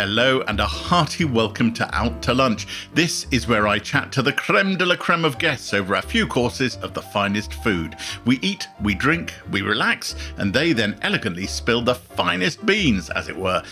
Hello and a hearty welcome to Out to Lunch. This is where I chat to the creme de la creme of guests over a few courses of the finest food. We eat, we drink, we relax, and they then elegantly spill the finest beans, as it were.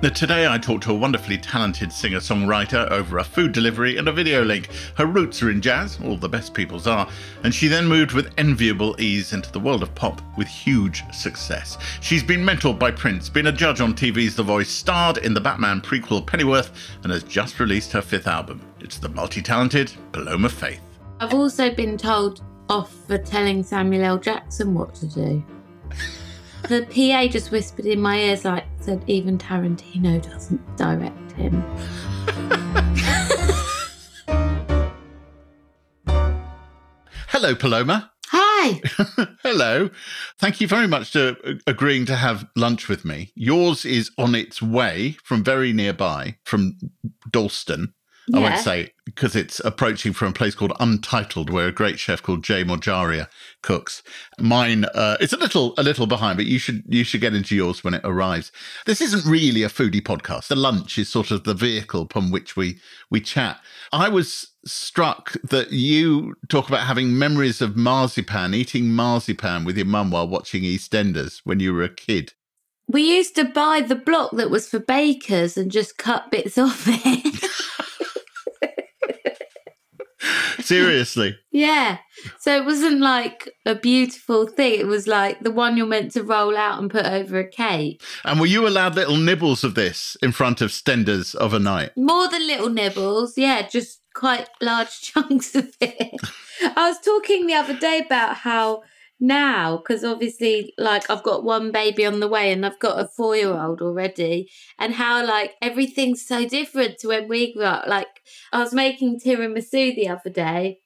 Now, Today, I talked to a wonderfully talented singer songwriter over a food delivery and a video link. Her roots are in jazz, all the best people's are, and she then moved with enviable ease into the world of pop with huge success. She's been mentored by Prince, been a judge on TV's The Voice, starred in the Batman prequel Pennyworth, and has just released her fifth album. It's the multi talented Paloma Faith. I've also been told off for telling Samuel L. Jackson what to do. the PA just whispered in my ears, like, said, even Tarantino doesn't direct him. Hello, Paloma. Hi! Hello. Thank you very much for agreeing to have lunch with me. Yours is on its way from very nearby, from Dalston. I won't say because it's approaching from a place called Untitled, where a great chef called Jay Morjaria cooks. Mine, uh, it's a little a little behind, but you should you should get into yours when it arrives. This isn't really a foodie podcast. The lunch is sort of the vehicle upon which we we chat. I was struck that you talk about having memories of marzipan, eating marzipan with your mum while watching EastEnders when you were a kid. We used to buy the block that was for bakers and just cut bits off it. Seriously. yeah. So it wasn't like a beautiful thing. It was like the one you're meant to roll out and put over a cake. And were you allowed little nibbles of this in front of Stenders overnight? More than little nibbles, yeah, just quite large chunks of it. I was talking the other day about how now, because obviously, like, I've got one baby on the way and I've got a four year old already, and how, like, everything's so different to when we grew up. Like, I was making tiramisu the other day.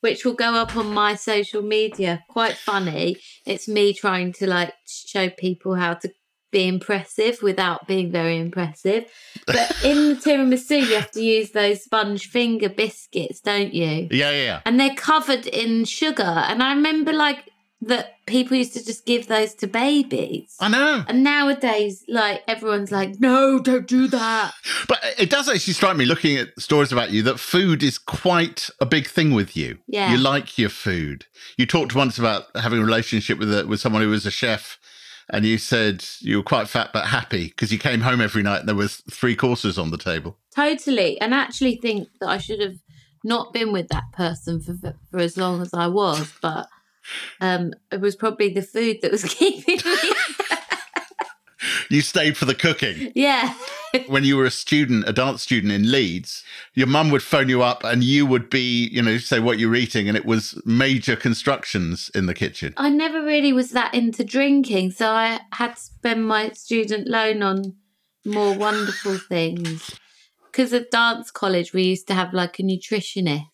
Which will go up on my social media. Quite funny. It's me trying to like show people how to be impressive without being very impressive. But in the tiramisu, you have to use those sponge finger biscuits, don't you? Yeah, yeah, yeah. And they're covered in sugar. And I remember like that people used to just give those to babies. I know. And nowadays, like everyone's like, no, don't do that. But it does actually strike me looking at stories about you that food is quite a big thing with you. Yeah. You like your food. You talked once about having a relationship with a, with someone who was a chef and you said you were quite fat but happy because you came home every night and there was three courses on the table. Totally. And I actually think that I should have not been with that person for for as long as I was, but um, it was probably the food that was keeping me. You stayed for the cooking. yeah. when you were a student, a dance student in Leeds, your mum would phone you up and you would be, you know, say what you're eating, and it was major constructions in the kitchen. I never really was that into drinking, so I had to spend my student loan on more wonderful things. Because at dance college, we used to have like a nutritionist,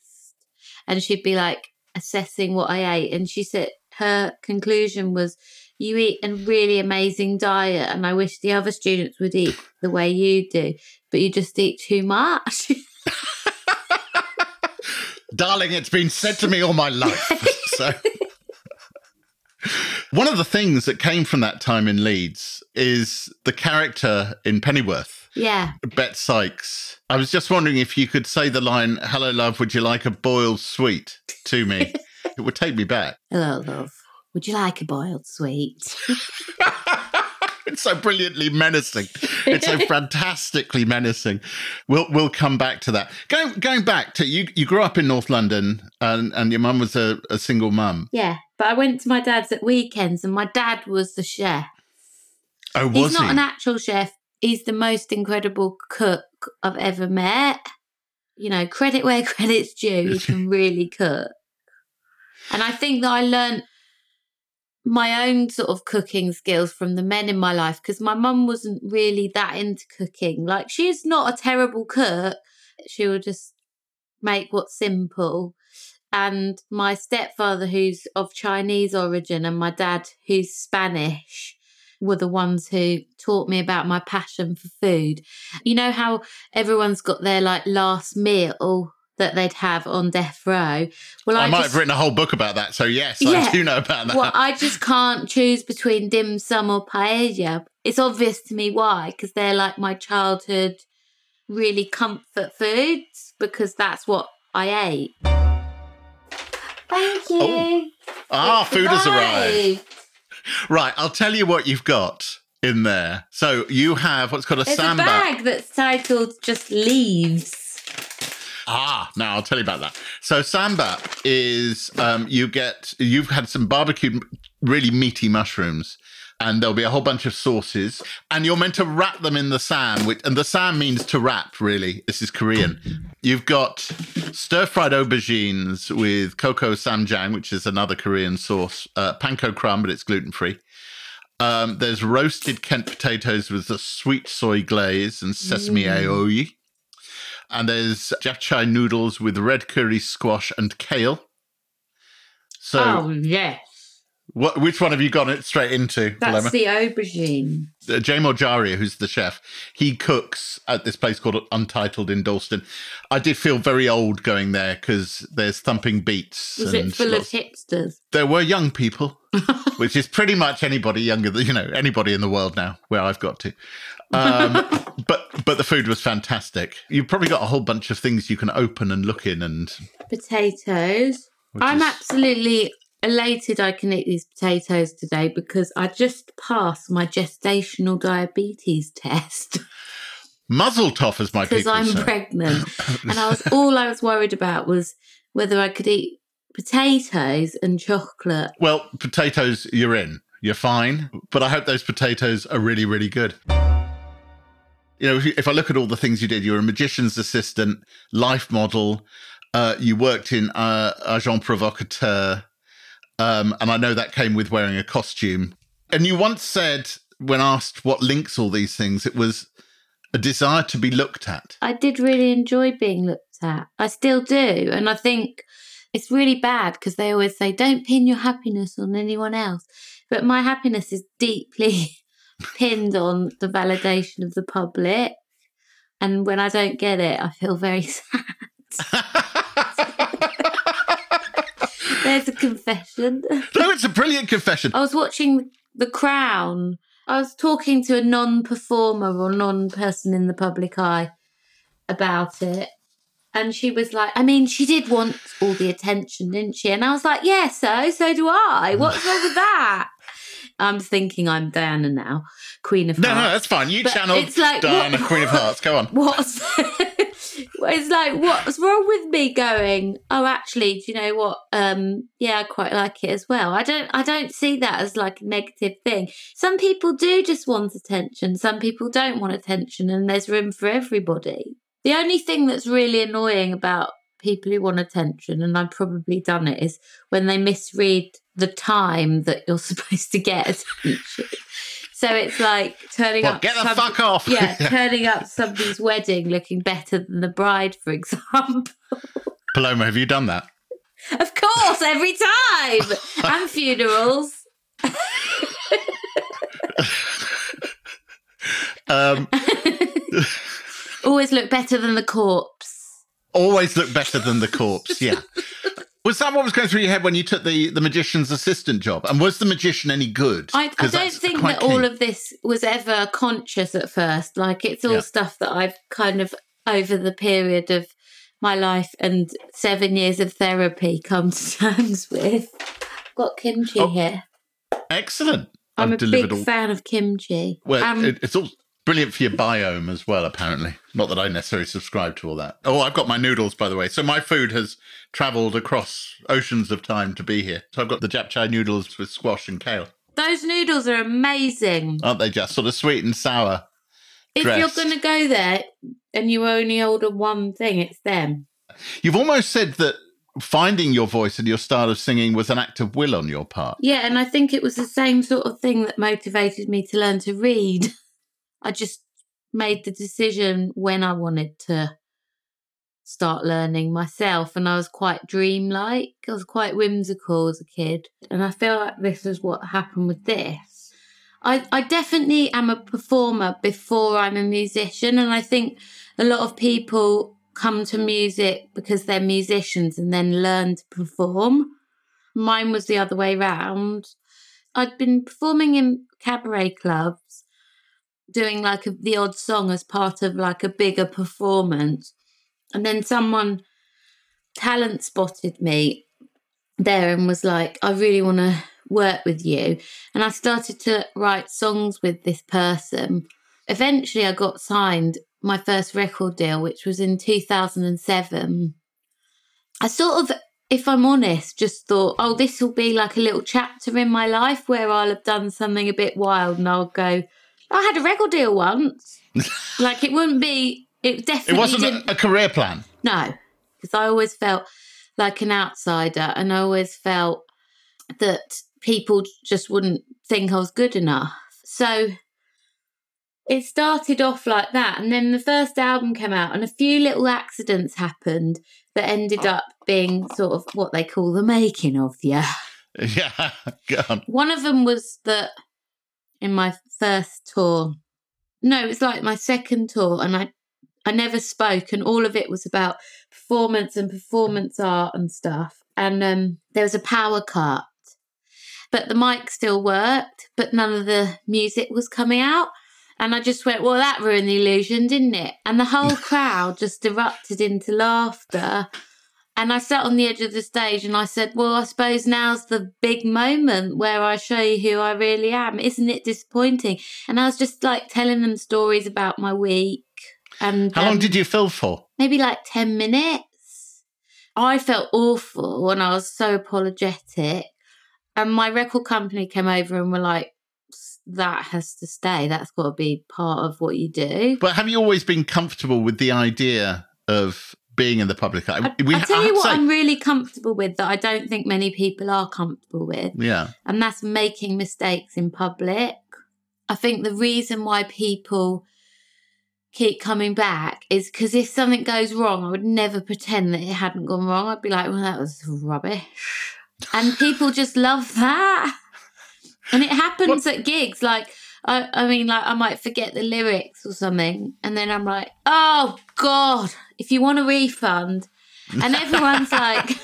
and she'd be like assessing what I ate. And she said her conclusion was, You eat a really amazing diet, and I wish the other students would eat the way you do, but you just eat too much. Darling, it's been said to me all my life. so, one of the things that came from that time in Leeds is the character in Pennyworth, yeah. Bet Sykes. I was just wondering if you could say the line, Hello, love, would you like a boiled sweet to me? it would take me back. Hello, love. Would you like a boiled sweet? It's so brilliantly menacing. It's so fantastically menacing. We'll we'll come back to that. Going going back to you. You grew up in North London, and and your mum was a, a single mum. Yeah, but I went to my dad's at weekends, and my dad was the chef. Oh, was He's not he? an actual chef. He's the most incredible cook I've ever met. You know, credit where credit's due. He can really cook. And I think that I learned my own sort of cooking skills from the men in my life because my mum wasn't really that into cooking. Like she's not a terrible cook. She will just make what's simple. And my stepfather, who's of Chinese origin, and my dad, who's Spanish, were the ones who taught me about my passion for food. You know how everyone's got their like last meal that they'd have on death row. Well, I, I might just, have written a whole book about that. So yes, yeah, I do know about that. Well, I just can't choose between dim sum or paella. It's obvious to me why, because they're like my childhood really comfort foods because that's what I ate. Thank you. Oh. Ah, food has arrived. Right, I'll tell you what you've got in there. So you have what's called a There's samba. a bag that's titled just leaves. Ah, now I'll tell you about that. So samba is um, you get you've had some barbecued really meaty mushrooms and there'll be a whole bunch of sauces, and you're meant to wrap them in the sam, which, and the sam means to wrap, really. This is Korean. You've got stir fried aubergines with coco samjang, which is another Korean sauce, uh, panko crumb, but it's gluten free. Um, there's roasted Kent potatoes with a sweet soy glaze and sesame mm. aoyi. And there's japchae noodles with red curry squash and kale. So, oh, yes. What, which one have you gone straight into? That's the aubergine. Uh, Morjaria, who's the chef, he cooks at this place called Untitled in Dalston. I did feel very old going there because there's thumping beats. Was it full lots. of hipsters? There were young people, which is pretty much anybody younger than you know anybody in the world now. Where I've got to, um, but but the food was fantastic. You've probably got a whole bunch of things you can open and look in and potatoes. I'm is... absolutely elated I can eat these potatoes today because I just passed my gestational diabetes test. Mazel tov as my because I'm say. pregnant, and I was all I was worried about was whether I could eat potatoes and chocolate. Well, potatoes, you're in. You're fine, but I hope those potatoes are really, really good. You know, if, if I look at all the things you did, you're a magician's assistant, life model. Uh, you worked in uh, Agent Provocateur um, and I know that came with wearing a costume. And you once said, when asked what links all these things, it was a desire to be looked at. I did really enjoy being looked at. I still do. And I think it's really bad because they always say, don't pin your happiness on anyone else. But my happiness is deeply pinned on the validation of the public. And when I don't get it, I feel very sad. There's a confession. no, it's a brilliant confession. I was watching The Crown. I was talking to a non performer or non person in the public eye about it. And she was like, I mean, she did want all the attention, didn't she? And I was like, yeah, so, so do I. What's wrong with that? I'm thinking I'm Diana now, Queen of no, Hearts. No, no, that's fine. You channel it's like, Diana, what, Queen of Hearts. Go on. What's it's like what's wrong with me going oh actually do you know what? Um yeah i quite like it as well. I don't i don't see that as like a negative thing. Some people do just want attention some people don't want attention and there's room for everybody. The only thing that's really annoying about people who want attention and i've probably done it is when they misread the time that you're supposed to get attention so it's like turning well, up. Get the some, fuck off. Yeah, turning up somebody's wedding looking better than the bride, for example. Paloma, have you done that? Of course, every time. and funerals. um, Always look better than the corpse. Always look better than the corpse, yeah. Was that what was going through your head when you took the, the magician's assistant job? And was the magician any good? I, I don't think that key. all of this was ever conscious at first. Like it's all yeah. stuff that I've kind of over the period of my life and seven years of therapy come to terms with. I've got kimchi oh, here. Excellent. I'm I've a big all... fan of kimchi. Well, um, it, it's all Brilliant for your biome as well, apparently. Not that I necessarily subscribe to all that. Oh, I've got my noodles, by the way. So my food has travelled across oceans of time to be here. So I've got the japchae noodles with squash and kale. Those noodles are amazing. Aren't they just sort of sweet and sour? If dressed. you're going to go there and you only order one thing, it's them. You've almost said that finding your voice and your style of singing was an act of will on your part. Yeah, and I think it was the same sort of thing that motivated me to learn to read. I just made the decision when I wanted to start learning myself and I was quite dreamlike. I was quite whimsical as a kid. And I feel like this is what happened with this. I, I definitely am a performer before I'm a musician and I think a lot of people come to music because they're musicians and then learn to perform. Mine was the other way round. I'd been performing in cabaret clubs, doing like a, the odd song as part of like a bigger performance. And then someone talent spotted me there and was like, I really want to work with you. And I started to write songs with this person. Eventually, I got signed my first record deal, which was in 2007. I sort of, if I'm honest, just thought, oh, this will be like a little chapter in my life where I'll have done something a bit wild and I'll go, I had a record deal once. like it wouldn't be, it definitely It wasn't a, a career plan. no, because I always felt like an outsider and I always felt that people just wouldn't think I was good enough. So it started off like that. And then the first album came out and a few little accidents happened that ended oh. up being sort of what they call the making of you. Yeah, go on. One of them was that in my first tour, no, it was like my second tour, and I I never spoke, and all of it was about performance and performance art and stuff. And um, there was a power cut, but the mic still worked, but none of the music was coming out. And I just went, well, that ruined the illusion, didn't it? And the whole crowd just erupted into laughter. And I sat on the edge of the stage and I said, Well, I suppose now's the big moment where I show you who I really am. Isn't it disappointing? And I was just like telling them stories about my week. And How long um, did you fill for? maybe like 10 minutes. I felt awful and I was so apologetic. And my record company came over and were like, that has to stay. That's got to be part of what you do. But have you always been comfortable with the idea of being in the public eye? I, We- I tell have you what, say- I'm really comfortable with that I don't think many people are comfortable with, yeah. and that's making mistakes in public. I think the reason why people keep coming back is because if something goes wrong, I would never pretend that it hadn't gone wrong. I'd be like, well, that was rubbish. And people just love that. And it happens at gigs. Like, I, I mean, like, I might forget the lyrics or something. And then I'm like, oh, God, if you want a refund. And everyone's like,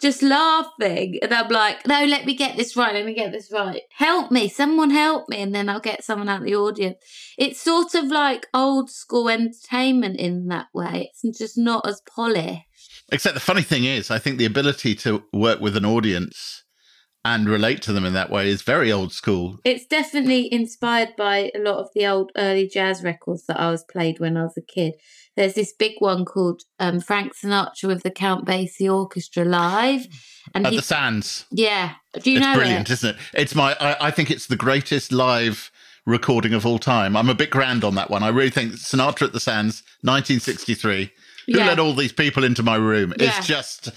just laughing. And I'm like, no, let me get this right. Let me get this right. Help me. Someone help me. And then I'll get someone out of the audience. It's sort of like old school entertainment in that way. It's just not as polished. Except the funny thing is, I think the ability to work with an audience and relate to them in that way is very old school. It's definitely inspired by a lot of the old early jazz records that I was played when I was a kid. There's this big one called um, Frank Sinatra with the Count Basie Orchestra live, and At he, the Sands. yeah, do you it's know It's brilliant, it? isn't it? It's my. I, I think it's the greatest live recording of all time. I'm a bit grand on that one. I really think Sinatra at the Sands, 1963. Who Yeah. let all these people into my room? Yeah. It's just.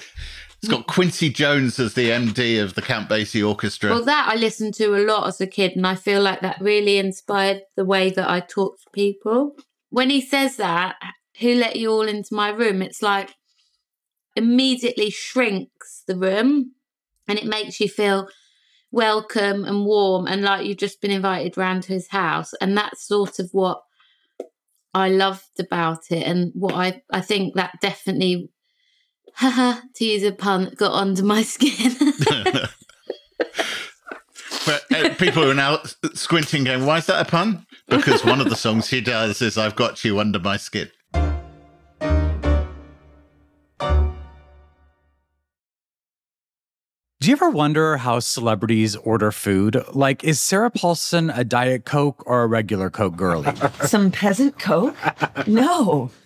It's got Quincy Jones as the MD of the Count Basie Orchestra. Well, that I listened to a lot as a kid, and I feel like that really inspired the way that I talk to people. When he says that, who let you all into my room? It's like immediately shrinks the room and it makes you feel welcome and warm and like you've just been invited round to his house. And that's sort of what I loved about it and what I, I think that definitely, haha, to use a pun, got under my skin. But uh, people are now squinting, going, "Why is that a pun?" Because one of the songs he does is "I've got you under my skin." Do you ever wonder how celebrities order food? Like, is Sarah Paulson a Diet Coke or a regular Coke girlie? Some peasant coke? No.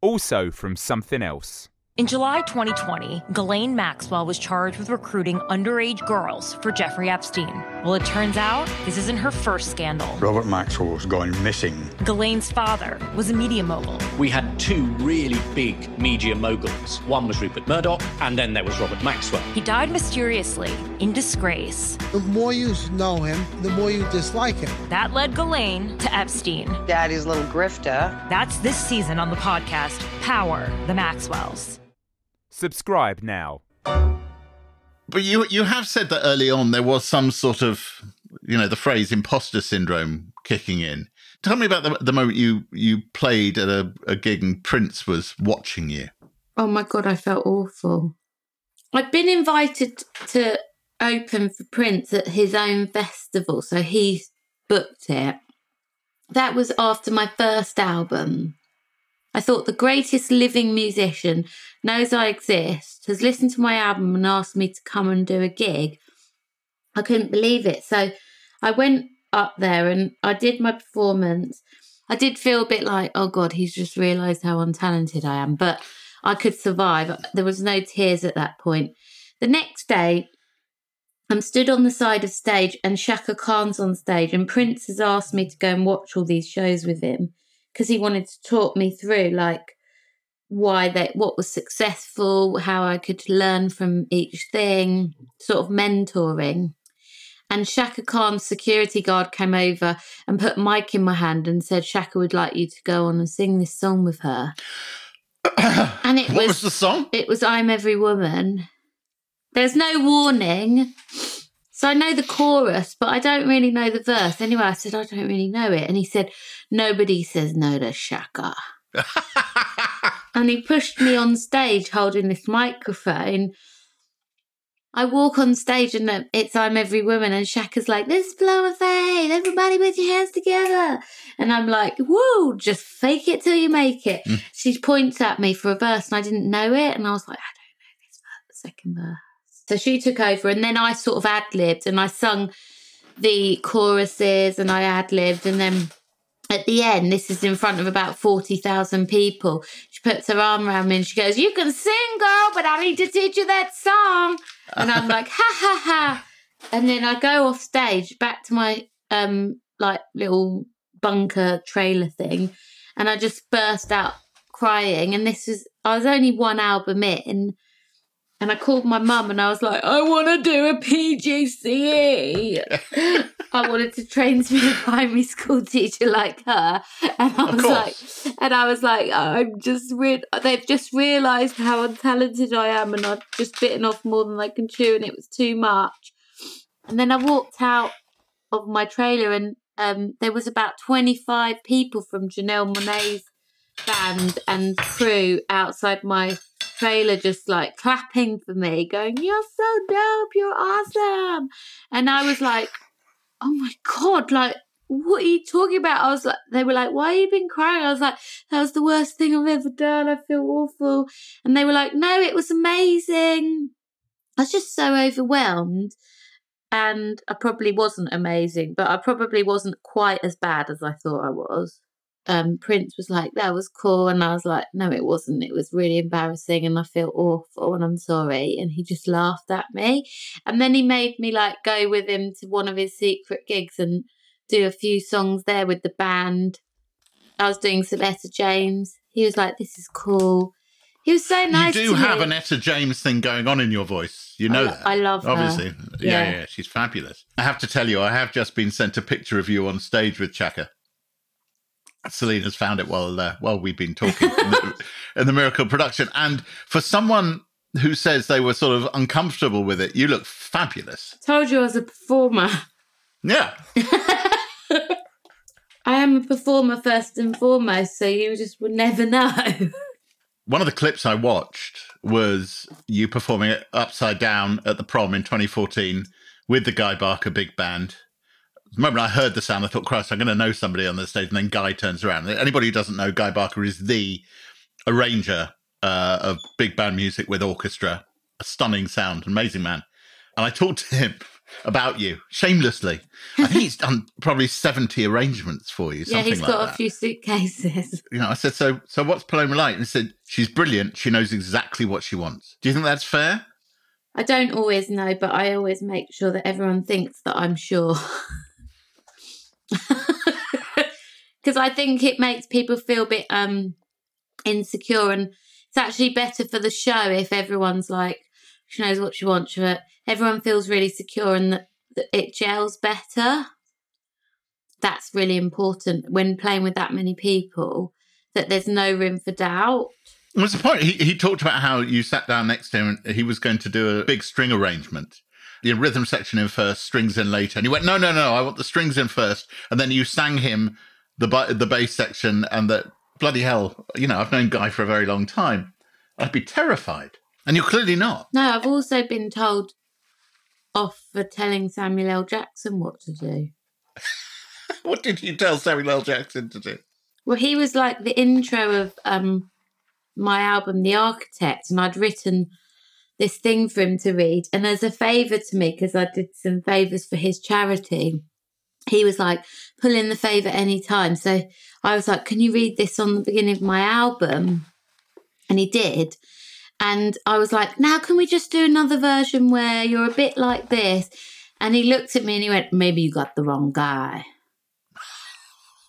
Also from Somethin' Else. In July 2020, Ghislaine Maxwell was charged with recruiting underage girls for Jeffrey Epstein. Well, it turns out this isn't her first scandal. Robert Maxwell was going missing. Ghislaine's father was a media mogul. We had two really big media moguls. One was Rupert Murdoch, and then there was Robert Maxwell. He died mysteriously, in disgrace. The more you know him, the more you dislike him. That led Ghislaine to Epstein. Daddy's little grifter. That's this season on the podcast Power the Maxwells. Subscribe now. But you you have said that early on there was some sort of you know the phrase imposter syndrome kicking in. Tell me about the, the moment you you played at a, a gig and Prince was watching you. Oh my god, I felt awful. I'd been invited to open for Prince at his own festival, so he booked it. That was after my first album. I thought the greatest living musician knows I exist, has listened to my album and asked me to come and do a gig. I couldn't believe it. So I went up there and I did my performance. I did feel a bit like, oh God, he's just realised how untalented I am, but I could survive. There was no tears at that point. The next day, I'm stood on the side of stage and Chaka Khan's on stage, and Prince has asked me to go and watch all these shows with him because he wanted to talk me through like why they what was successful, how I could learn from each thing, sort of mentoring. And Chaka Khan's security guard came over and put Mike in my hand and said, Shaka would like you to go on and sing this song with her. and it what was, was the song? It was I'm Every Woman. There's no warning. So I know the chorus, but I don't really know the verse. Anyway, I said, I don't really know it. And he said, Nobody says no to Chaka. and he pushed me on stage holding this microphone. I walk on stage and it's I'm Every Woman, and Chaka's like, This blow of faith, everybody put your hands together. And I'm like, Whoa, just fake it till you make it. Mm. She points at me for a verse, and I didn't know it. And I was like, I don't know this verse, second verse. So she took over, and then I sort of ad libbed and I sung the choruses and I ad libbed, and then at the end, this is in front of about 40,000 people. She puts her arm around me and she goes, You can sing, girl, but I need to teach you that song. And I'm like, Ha ha ha. And then I go off stage back to my um like little bunker trailer thing. And I just burst out crying. And this was, I was only one album in. And I called my mum and I was like, I want to do a PGCE. I wanted to train to be a primary school teacher like her. And I was like, and I was like, I'm just, re- they've just realised how untalented I am and I've just bitten off more than I can chew and it was too much. And then I walked out of my trailer and um, there was about 25 people from Janelle Monáe's band and crew outside my trailer just like clapping for me, going, You're so dope, you're awesome. And I was like, Oh my God, like, what are you talking about? I was like, they were like, why have you been crying? I was like, that was the worst thing I've ever done. I feel awful. And they were like, no, it was amazing. I was just so overwhelmed. And I probably wasn't amazing, but I probably wasn't quite as bad as I thought I was um, Prince was like, that was cool. And I was like, no, it wasn't. It was really embarrassing and I feel awful and I'm sorry. And he just laughed at me. And then he made me like go with him to one of his secret gigs and do a few songs there with the band. I was doing some Etta James. He was like, this is cool. He was so nice. You do have me. an Etta James thing going on in your voice. You know I, that. I love Obviously. her. Yeah, Yeah. yeah, she's fabulous. I have to tell you, I have just been sent a picture of you on stage with Chaka. Selena's found it while uh, while we've been talking in, the, in the Miracle production. And for someone who says they were sort of uncomfortable with it, you look fabulous. Told you I was a performer. Yeah. I am a performer first and foremost, so you just would never know. One of the clips I watched was you performing it upside down at the prom in 2014 with the Guy Barker big band. The moment I heard the sound, I thought, Christ, I'm going to know somebody on the stage. And then Guy turns around. Anybody who doesn't know, Guy Barker is the arranger uh, of big band music with orchestra. A stunning sound, amazing man. And I talked to him about you shamelessly. I think he's done probably 70 arrangements for you. yeah, he's like got that. a few suitcases. You know, I said, so so what's Paloma like? And he said, she's brilliant. She knows exactly what she wants. Do you think that's fair? I don't always know, but I always make sure that everyone thinks that I'm sure. Because I think it makes people feel a bit um insecure, and it's actually better for the show if everyone's like, she knows what she wants, but everyone feels really secure and that, that it gels better. That's really important when playing with that many people, that there's no room for doubt. What's the point? He, he talked about how you sat down next to him and he was going to do a big string arrangement. The rhythm section in first, strings in later. And he went, no, no, no, I want the strings in first. And then you sang him the, the bass section and that, bloody hell, you know, I've known Guy for a very long time. I'd be terrified. And you're clearly not. No, I've also been told off for telling Samuel L. Jackson what to do. what did you tell Samuel L. Jackson to do? Well, he was like the intro of um my album, The Architect, and I'd written this thing for him to read. And as a favour to me, because I did some favours for his charity, he was like, pull in the favour anytime. So I was like, can you read this on the beginning of my album? And he did. And I was like, now can we just do another version where you're a bit like this? And he looked at me and he went, maybe you got the wrong guy.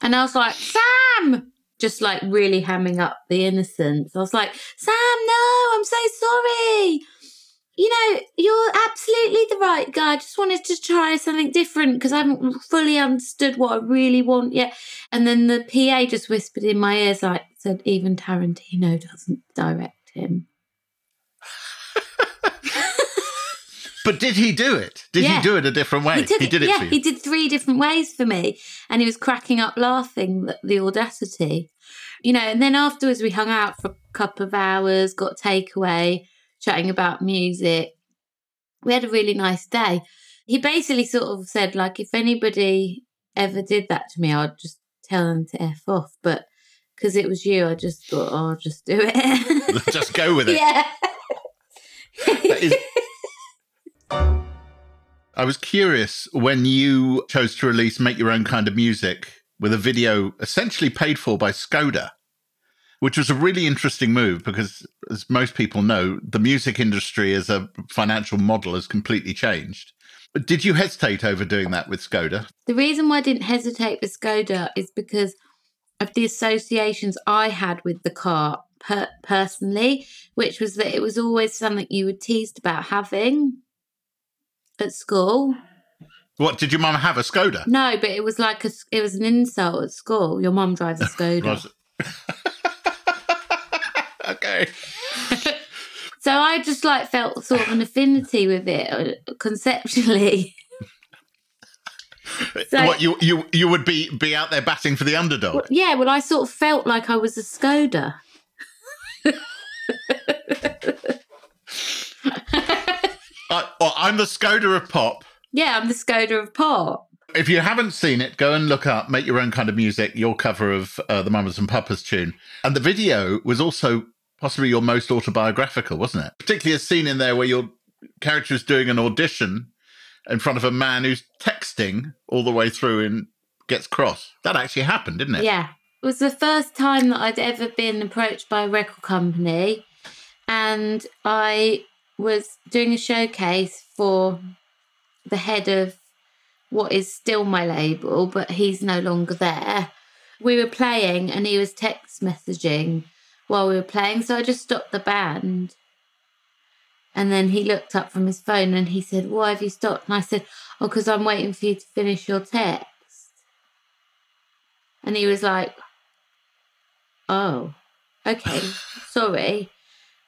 And I was like, Sam! Just like really hamming up the innocence. I was like, Sam, no, I'm so sorry. You know, you're absolutely the right guy. I just wanted to try something different because I haven't fully understood what I really want yet. And then the PA just whispered in my ears, like, said, even Tarantino doesn't direct him. But did he do it? Did Yeah. he do it a different way? He, took did it yeah, for you. he did three different ways for me, and he was cracking up laughing at the audacity, you know. And then afterwards, we hung out for a couple of hours, got takeaway, chatting about music. We had a really nice day. He basically sort of said, like, if anybody ever did that to me, I'd just tell them to f off. But because it was you, I just thought, oh, I'll just do it. Just go with it. yeah. Is- I was curious when you chose to release Make Your Own Kind of Music with a video essentially paid for by Skoda, which was a really interesting move because, as most people know, the music industry as a financial model has completely changed. But did you hesitate over doing that with Skoda? The reason why I didn't hesitate with Skoda is because of the associations I had with the car per- personally, which was that it was always something you were teased about having at school. What did your mum have a Skoda? No, but it was like a, it was an insult at school. Your mum drives a Skoda. Okay. so I just like felt sort of an affinity with it uh, conceptually. So- what you you you would be be out there batting for the underdog? Well, yeah, well, I sort of felt like I was a Skoda. I, well, I'm the Skoda of pop. Yeah, I'm the Skoda of pop. If you haven't seen it, go and look up "Make Your Own Kind of Music," your cover of uh, the Mamas and Papas tune, and the video was also possibly your most autobiographical, wasn't it? Particularly a scene in there where your character is doing an audition in front of a man who's texting all the way through and gets cross. That actually happened, didn't it? Yeah. It was the first time that I'd ever been approached by a record company. And I was doing a showcase for the head of what is still my label, but he's no longer there. We were playing and he was text messaging while we were playing. So I just stopped the band. And then he looked up from his phone and he said, Why have you stopped? And I said, Oh, because I'm waiting for you to finish your text. And he was like, Oh, okay, sorry.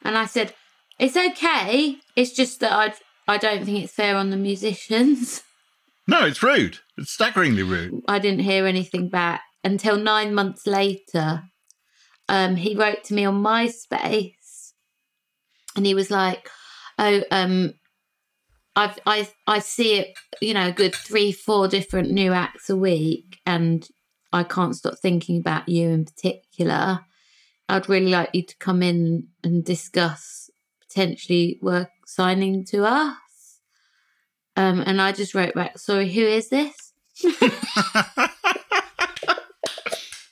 And I said, It's okay. It's just that I I don't think it's fair on the musicians. No, it's rude. It's staggeringly rude. I didn't hear anything back until nine months later. Um, he wrote to me on MySpace, and he was like, "Oh, um, I've I I see it, you know, a good three four different new acts a week, and I can't stop thinking about you in particular. I'd really like you to come in and discuss potentially work signing to us." Um, and I just wrote back, "Sorry, who is this?"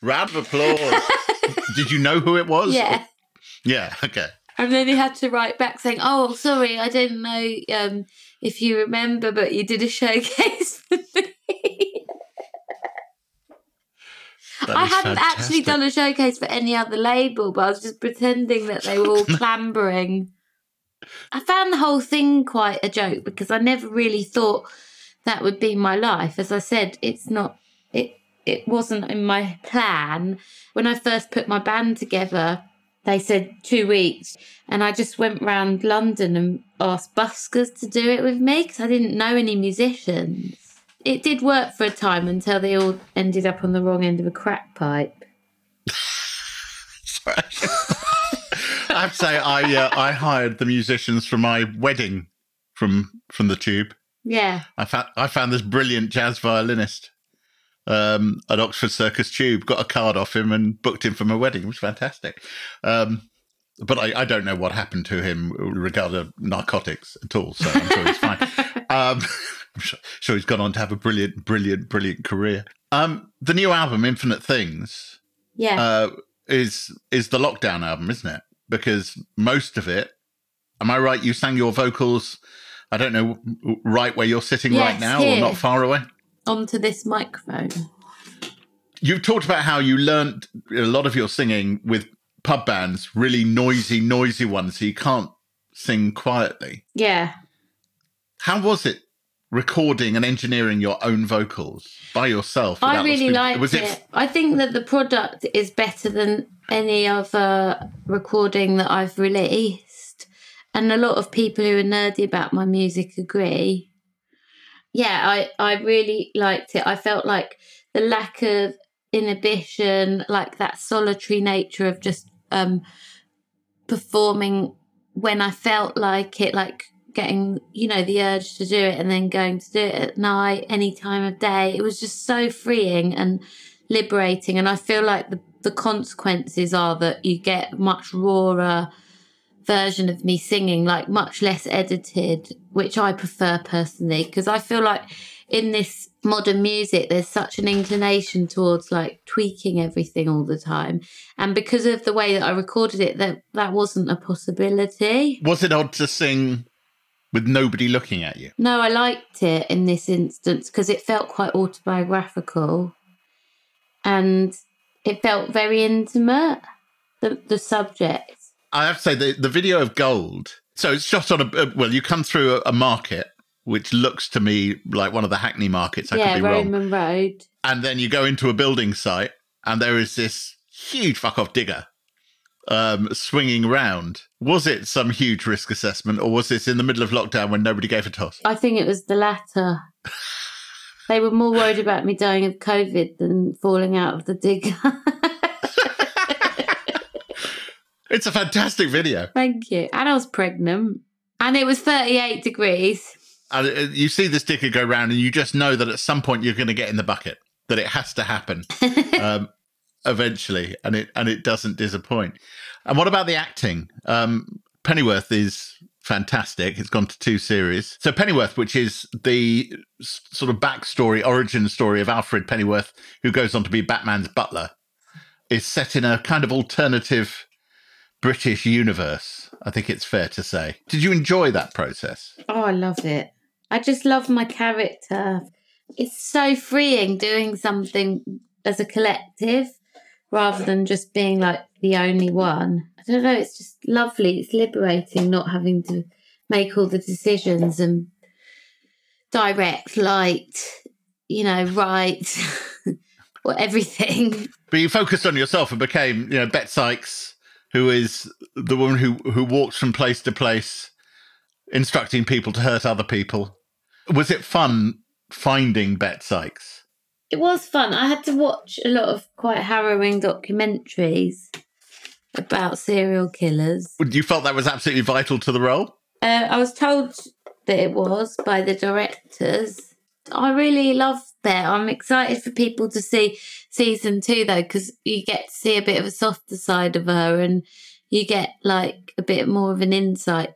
Round of applause. Did you know who it was? Yeah. Yeah, okay. And then he had to write back saying, "Oh, sorry, I didn't know um, if you remember, but you did a showcase for me." I hadn't actually done a showcase for any other label, but I was just pretending that they were all clambering. I found the whole thing quite a joke because I never really thought that would be my life. As I said, it's not it wasn't in my plan. When I first put my band together, they said two weeks, and I just went round London and asked buskers to do it with me because I didn't know any musicians. It did work for a time until they all ended up on the wrong end of a crack pipe. Sorry. I have to say, I uh, I hired the musicians for my wedding from from the Tube. Yeah. I found I found this brilliant jazz violinist um, at Oxford Circus Tube. Got a card off him and booked him for my wedding. It was fantastic. Um, but I, I don't know what happened to him regarding narcotics at all. So I'm sure he's fine. um, I'm sure, sure he's gone on to have a brilliant, brilliant, brilliant career. Um, the new album, Infinite Things, Yeah. uh, is is the lockdown album, isn't it? Because most of it, am I right? You sang your vocals. I don't know right where you're sitting right Yes, now, or not far away. Onto this microphone. You've talked about how you learnt a lot of your singing with pub bands, really noisy, noisy ones, so you can't sing quietly. Yeah. How was it recording and engineering your own vocals by yourself? I really liked Was it. I think that the product is better than any other recording that I've released. And a lot of people who are nerdy about my music agree. Yeah, I, I really liked it. I felt like the lack of inhibition, like that solitary nature of just um, performing when I felt like it, like getting, you know, the urge to do it and then going to do it at night, any time of day. It was just so freeing and liberating. And I feel like the, the consequences are that you get much rawer version of me singing, like much less edited, which I prefer personally, because I feel like in this modern music, there's such an inclination towards like tweaking everything all the time. And because of the way that I recorded it, that that wasn't a possibility. Was it odd to sing with nobody looking at you? No, I liked it in this instance because it felt quite autobiographical and it felt very intimate, the, the subject. I have to say the the video of Gold. So it's shot on a well. You come through a, a market which looks to me like one of the Hackney markets. I yeah, could be wrong. Roman Road. And then you go into a building site, and there is this huge fuck off digger um, swinging round. Was it some huge risk assessment, or was this in the middle of lockdown when nobody gave a toss? I think it was the latter. they were more worried about me dying of COVID than falling out of the digger. It's a fantastic video. Thank you. And I was pregnant. And it was 38 degrees. And uh, you see this digger go round, and you just know that at some point you're going to get in the bucket. That it has to happen um, eventually, and it and it doesn't disappoint. And what about the acting? Um, Pennyworth is fantastic. It's gone to two series. So Pennyworth, which is the sort of backstory, origin story of Alfred Pennyworth, who goes on to be Batman's butler, is set in a kind of alternative British universe. I think it's fair to say. Did you enjoy that process? Oh, I love it. I just love my character. It's so freeing doing something as a collective rather than just being like the only one. I don't know, it's just lovely. It's liberating not having to make all the decisions and direct, light, you know, write, or everything. But you focused on yourself and became, you know, Bet Sykes, who is the woman who who walks from place to place, instructing people to hurt other people. Was it fun finding Bet Sykes? It was fun. I had to watch a lot of quite harrowing documentaries about serial killers. You felt that was absolutely vital to the role? Uh, I was told that it was by the directors. I really love that. I'm excited for people to see season two though, because you get to see a bit of a softer side of her and you get like a bit more of an insight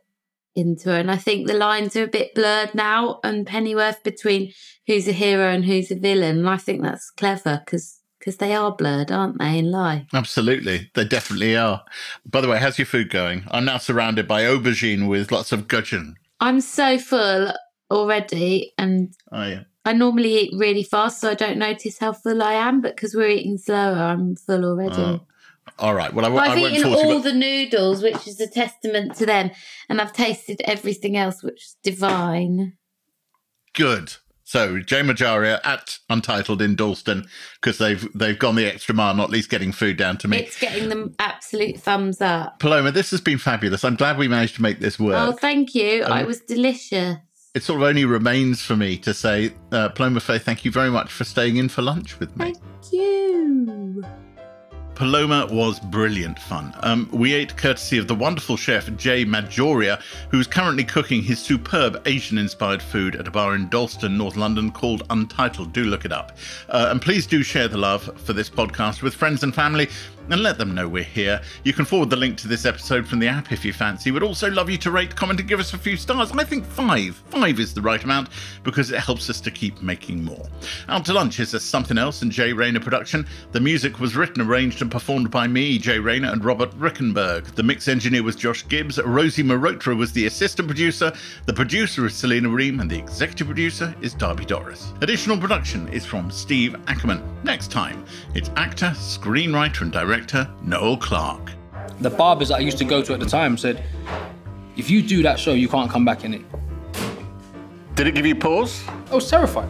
into her. And I think the lines are a bit blurred now and Pennyworth between who's a hero and who's a villain. And I think that's clever because because they are blurred, aren't they, in life? Absolutely. They definitely are. By the way, how's your food going? I'm now surrounded by aubergine with lots of gudgeon. I'm so full already and Oh, yeah. I normally eat really fast, so I don't notice how full I am. But because we're eating slower, I'm full already. Oh, all right. Well, I, have I eaten force you. all but- the noodles, which is a testament to them, and I've tasted everything else, which is divine. Good. So, Jay Morjaria at Untitled in Dalston because they've they've gone the extra mile, not least getting food down to me. It's getting them absolute thumbs up. Paloma, this has been fabulous. I'm glad we managed to make this work. Oh, thank you. Um, it was delicious. It sort of only remains for me to say, uh, Paloma Faith, thank you very much for staying in for lunch with me. Thank you. Paloma was brilliant fun. Um, we ate courtesy of the wonderful chef Jay Morjaria, who's currently cooking his superb Asian inspired food at a bar in Dalston, North London called Untitled. Do look it up. Uh, and please do share the love for this podcast with friends and family and let them know we're here. You can forward the link to this episode from the app if you fancy. We'd also love you to rate, comment, and give us a few stars. I think five. Five is the right amount because it helps us to keep making more. Out to Lunch is a Somethin' Else and Jay Rayner production. The music was written, arranged, and performed by me, Jay Rayner, and Robert Rickenberg. The mix engineer was Josh Gibbs. Rosie Marotra was the assistant producer. The producer is Selena Ream, and the executive producer is Darby Doris. Additional production is from Steve Ackerman. Next time, it's actor, screenwriter, and director Noel Clarke. The barbers that I used to go to at the time said, if you do that show, you can't come back in it. Did it give you pause? I was terrified.